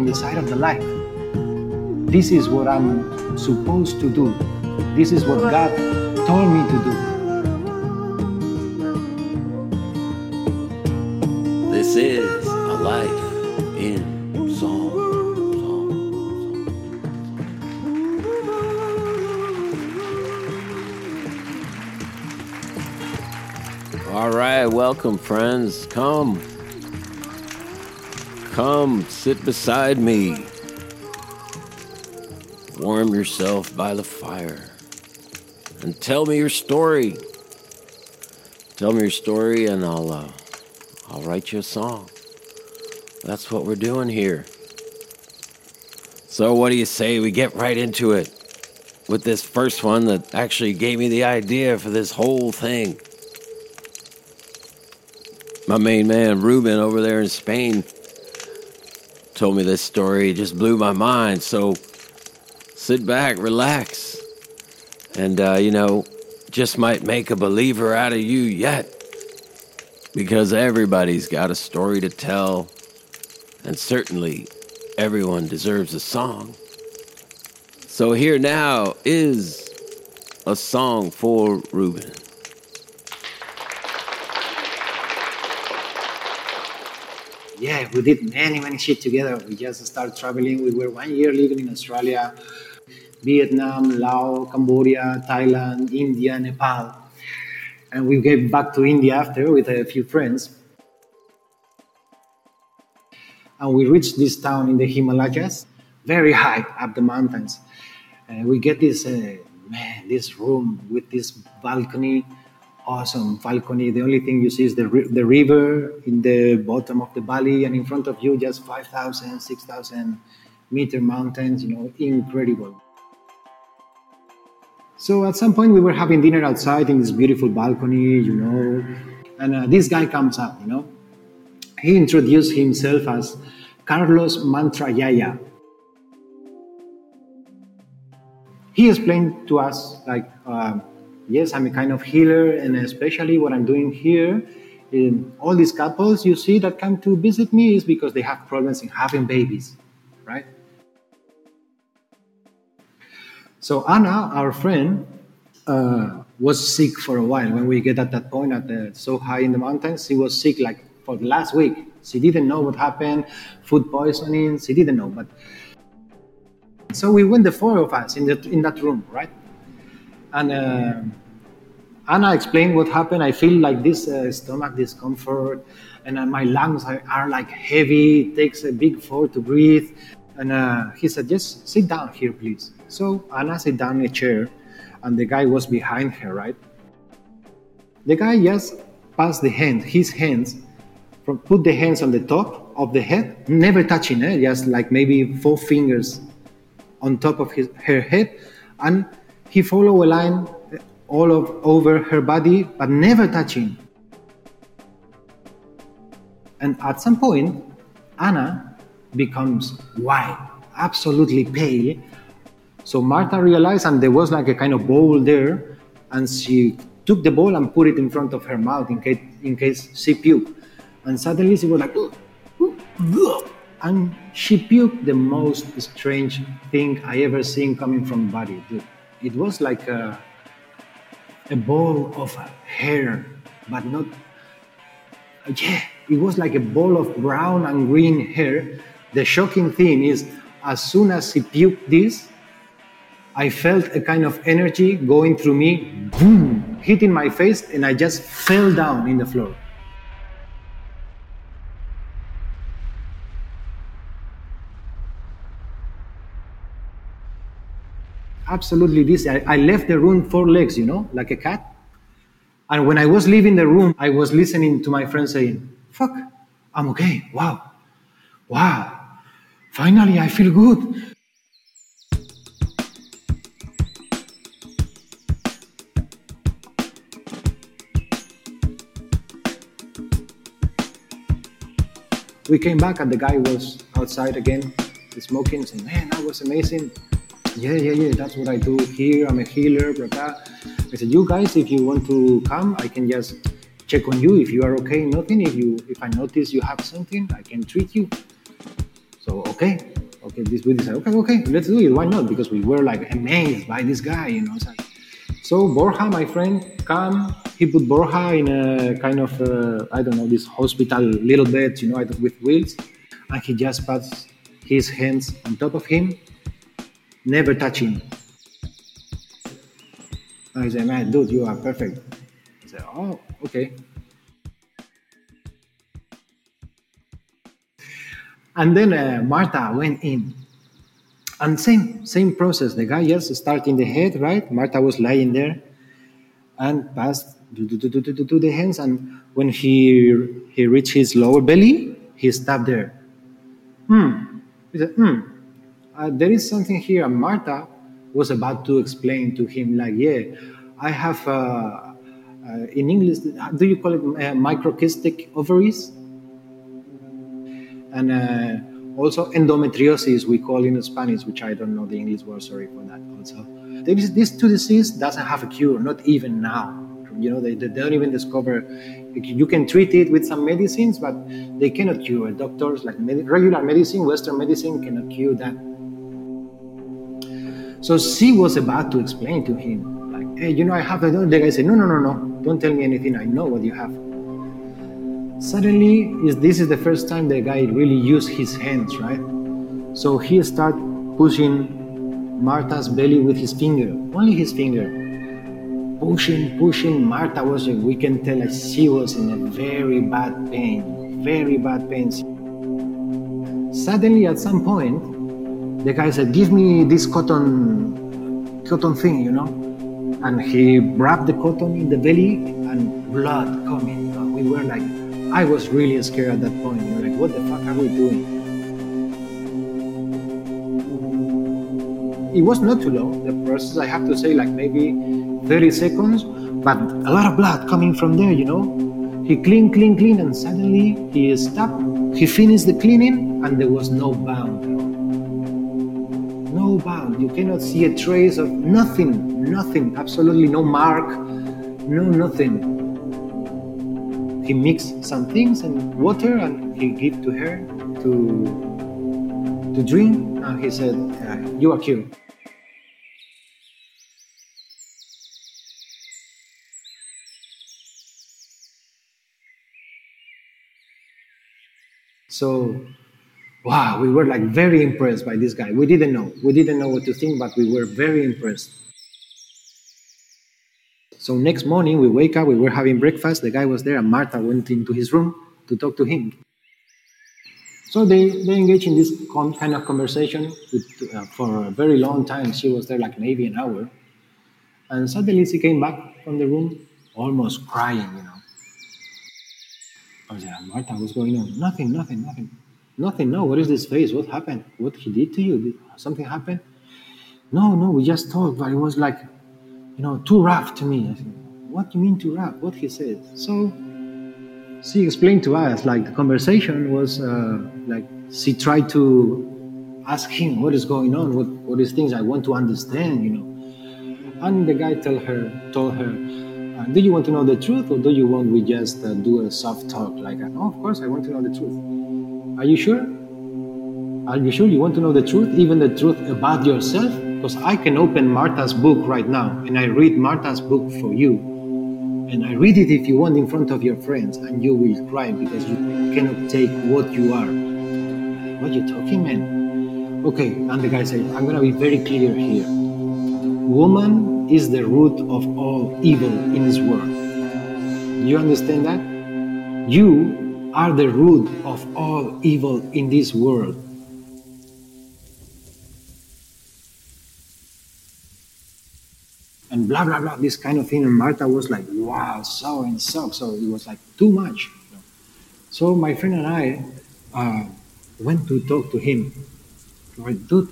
In the side of the light. This is what I'm supposed to do. This is what God told me to do. This is a life in song. All right, welcome, friends. Come. Come sit beside me. Warm yourself by the fire and tell me your story. Tell me your story, and I'll uh, I'll write you a song. That's what we're doing here. So, what do you say we get right into it with this first one that actually gave me the idea for this whole thing? My main man, Ruben, over there in Spain, told me this story. It just blew my mind. So sit back, relax, and, uh, you know, just might make a believer out of you yet. Because everybody's got a story to tell, and certainly everyone deserves a song. So here now is a song for Ruben. Yeah, we did many, many shit together. We just started traveling. We were one year living in Australia, Vietnam, Laos, Cambodia, Thailand, India, Nepal. And we came back to India after with a few friends. And we reached this town in the Himalayas, very high up the mountains. And we get this, uh, man, this room with this balcony awesome balcony. The only thing you see is the, the river in the bottom of the valley, and in front of you, just 5,000, 6,000 meter mountains, you know, incredible. So at some point, we were having dinner outside in this beautiful balcony, you know, and uh, this guy comes up, you know. He introduced himself as Carlos Mantrayaya. He explained to us, like, uh, yes, I'm a kind of healer, and especially what I'm doing here. In all these couples you see that come to visit me is because they have problems in having babies, right? So Anna, our friend, uh, was sick for a while. When we get at that point, at the, so high in the mountains, she was sick like for the last week. She didn't know what happened, food poisoning. She didn't know, but so we went the four of us in the in that room, right? And uh, Anna explained what happened. I feel like this uh, stomach discomfort, and uh, my lungs are, are, like heavy. It takes a big effort to breathe. And uh, he said, "Just sit down here, please." So Anna sat down in a chair, and the guy was behind her, right? The guy just passed the hand, his hands, from, put the hands on the top of the head, never touching it, just like maybe four fingers on top of his, her head, and he followed a line all of, over her body, but never touching. And at some point, Anna becomes white, absolutely pale. So Marta realized, and there was like a kind of bowl there, and she took the bowl and put it in front of her mouth in case, in case she puked. And suddenly she was like, and she puked the most strange thing I ever seen coming from body. Dude. It was like a, a ball of hair, but not. Yeah, it was like a ball of brown and green hair. The shocking thing is, as soon as he puked this, I felt a kind of energy going through me, boom, hitting my face, and I just fell down in the floor. Absolutely, this. I, I left the room four legs, you know, like a cat. And when I was leaving the room, I was listening to my friend saying, Fuck, I'm okay. Wow. Wow. Finally, I feel good. We came back and the guy was outside again, smoking, saying, Man, that was amazing. Yeah, yeah, yeah, that's what I do here. I'm a healer, blah, blah. I said, You guys, if you want to come, I can just check on you. If you are okay, nothing. If you if I notice you have something, I can treat you. So okay, okay, this we decided, okay, okay, let's do it. Why not? Because we were like amazed by this guy, you know. So Borja, my friend, come. He put Borja in a kind of uh, I don't know this hospital little bed, you know, with wheels, and he just puts his hands on top of him, never touching. And he said, "Man, dude, you are perfect." I said, "Oh, okay." And then uh, Marta went in and same, same process. The guy just started in the head, right? Marta was lying there and passed to the hands. And when he he reached his lower belly, he stopped there. Hmm. He said, hmm. Uh, there is something here. Marta was about to explain to him, like, yeah, I have, uh, uh, in English, do you call it uh, microcystic ovaries? And uh, also, endometriosis, we call in Spanish, which I don't know the English word, sorry for that also. Is, this two disease doesn't have a cure, not even now. You know, they, they don't even discover, you can treat it with some medicines, but they cannot cure. Doctors, like med- regular medicine, Western medicine, cannot cure that. So she was about to explain to him, like, hey, you know, I have the, guy said, no, no, no, no, don't tell me anything. I know what you have. Suddenly, is this is the first time the guy really used his hands, right? So he started pushing Marta's belly with his finger, only his finger. Pushing, pushing. Marta was, we can tell that she was in a very bad pain, very bad pain. Suddenly, at some point, the guy said, Give me this cotton, cotton thing, you know? And he wrapped the cotton in the belly and blood coming. We were like, I was really scared at that point. You know, like, what the fuck are we doing? It was not too long, the process, I have to say, like maybe 30 seconds, but a lot of blood coming from there, you know? He cleaned, cleaned, cleaned, and suddenly he stopped. He finished the cleaning, and there was no bound. No bound. You cannot see a trace of nothing, nothing, absolutely no mark, no nothing he mixed some things and water and he gave to her to to drink and he said uh, you are cured so wow we were like very impressed by this guy we didn't know we didn't know what to think but we were very impressed so next morning we wake up, we were having breakfast, the guy was there, and Marta went into his room to talk to him. So they, they engaged in this kind of conversation with, uh, for a very long time. She was there like maybe an hour. And suddenly she came back from the room almost crying, you know. I was like, Marta, what's going on? Nothing, nothing, nothing. Nothing, no. What is this face? What happened? What he did to you? Did something happen? No, no, we just talked, but it was like you know, too rough to me. I said, what do you mean too rough? What he said. So she explained to us, like the conversation was uh, like she tried to ask him what is going on, what, what is things I want to understand, you know. And the guy told her, told her, uh, do you want to know the truth or do you want we just uh, do a soft talk? Like, oh, of course I want to know the truth. Are you sure? Are you sure you want to know the truth, even the truth about yourself? Because I can open Marta's book right now and I read Marta's book for you. And I read it if you want in front of your friends and you will cry because you cannot take what you are. What are you talking, man? Okay, and the guy said, I'm gonna be very clear here. woman is the root of all evil in this world. You understand that? You are the root of all evil in this world. And blah, blah, blah, this kind of thing. And Marta was like, wow, so and so. So it was like too much. So my friend and I uh, went to talk to him. Like, dude,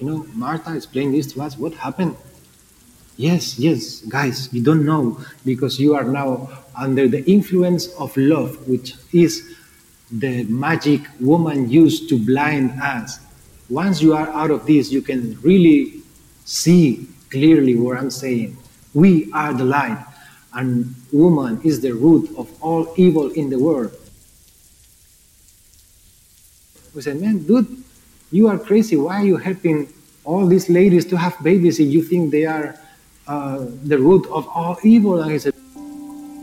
you know, Marta explained this to us. What happened? Yes, yes, guys, you don't know because you are now under the influence of love, which is the magic woman used to blind us. Once you are out of this, you can really see clearly what I'm saying. We are the light, and woman is the root of all evil in the world. We said, man, dude, you are crazy. Why are you helping all these ladies to have babies if you think they are uh, the root of all evil? And he said,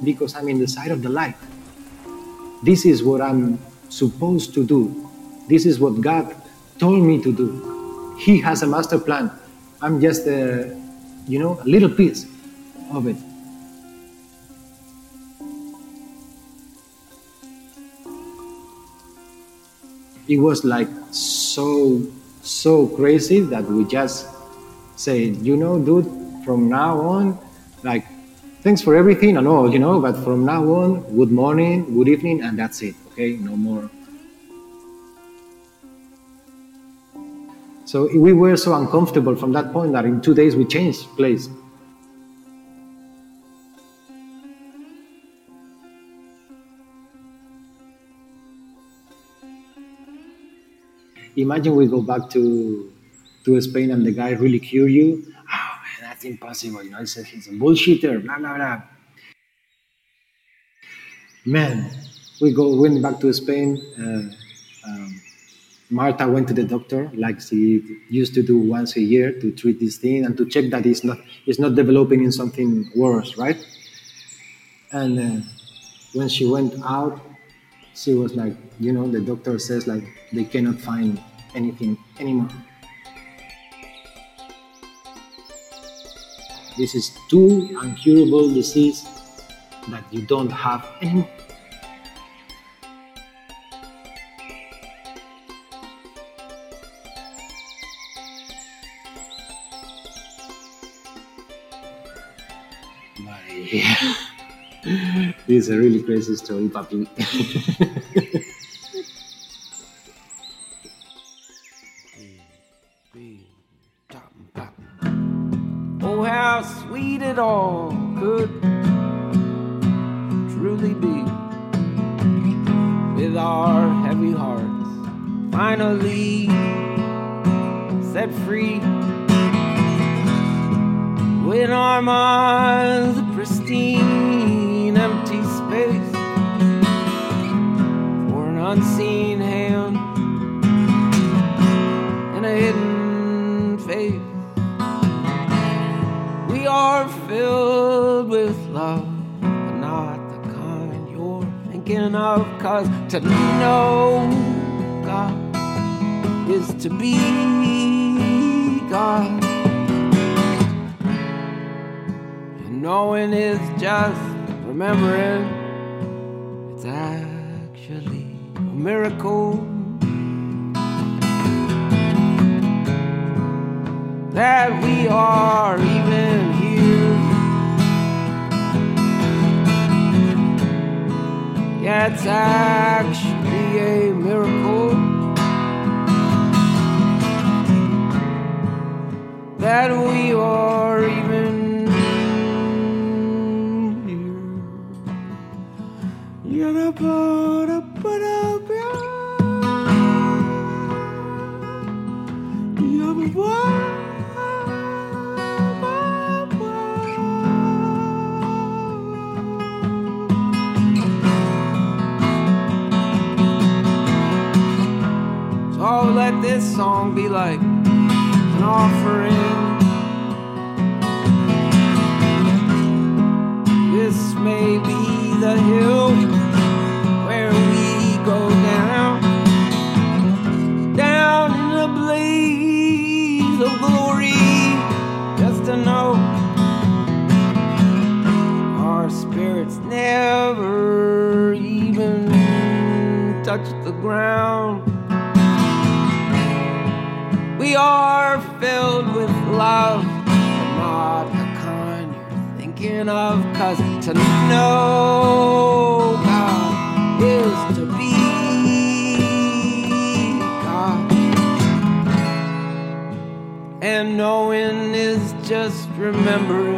because I'm in the side of the light. This is what I'm supposed to do. This is what God told me to do. He has a master plan. I'm just a, you know, a little piece of it. It was like so, so crazy that we just say, you know, dude, from now on, like thanks for everything and all, you know, but from now on, good morning, good evening, and that's it, okay? No more. So we were so uncomfortable from that point that in two days we changed place. Imagine we go back to to Spain and the guy really cure you. That's impossible. You know, he says he's a bullshitter, blah blah blah. Man, we go went back to Spain. Uh, um, Marta went to the doctor like she used to do once a year to treat this thing and to check that it's not it's not developing in something worse, right? And uh, when she went out, she was like, you know, the doctor says like they cannot find anything anymore. This is too incurable disease that you don't have anymore. My, this is a really crazy story, puppy. our heavy hearts finally set free. When our minds a pristine empty space for an unseen hand and a hidden face. We are filled thinking of. Cause to know God is to be God. And knowing is just remembering it's actually a miracle. that we are even It's actually a miracle that we are even here. Yeah, this song be like an offering. This may be the hill where we go down, down in a blaze of glory, just to know our spirits never even touch the ground are filled with love, but not the kind you're thinking of. Cause to know God is to be God. And knowing is just remembering.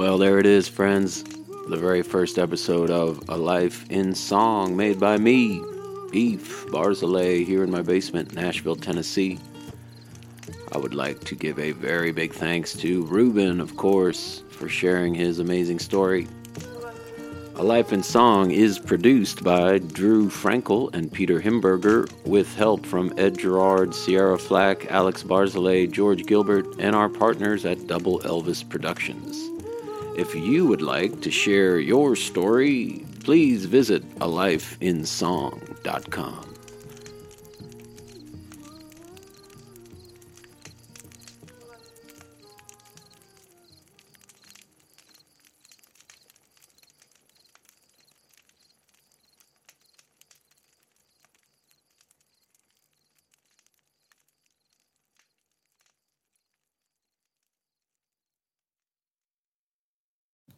Well, there it is, friends. The very first episode of A Life in Song, made by me, Eef Barzelay, here in my basement, Nashville, Tennessee. I would like to give a very big thanks to Ruben, of course, for sharing his amazing story. A Life in Song is produced by Drew Frankel and Peter Himberger, with help from Ed Gerrard, Sierra Flach, Alix Barzelay, George Gilbert, and our partners at Double Elvis Productions. If you would like to share your story, please visit alifeinsong.com.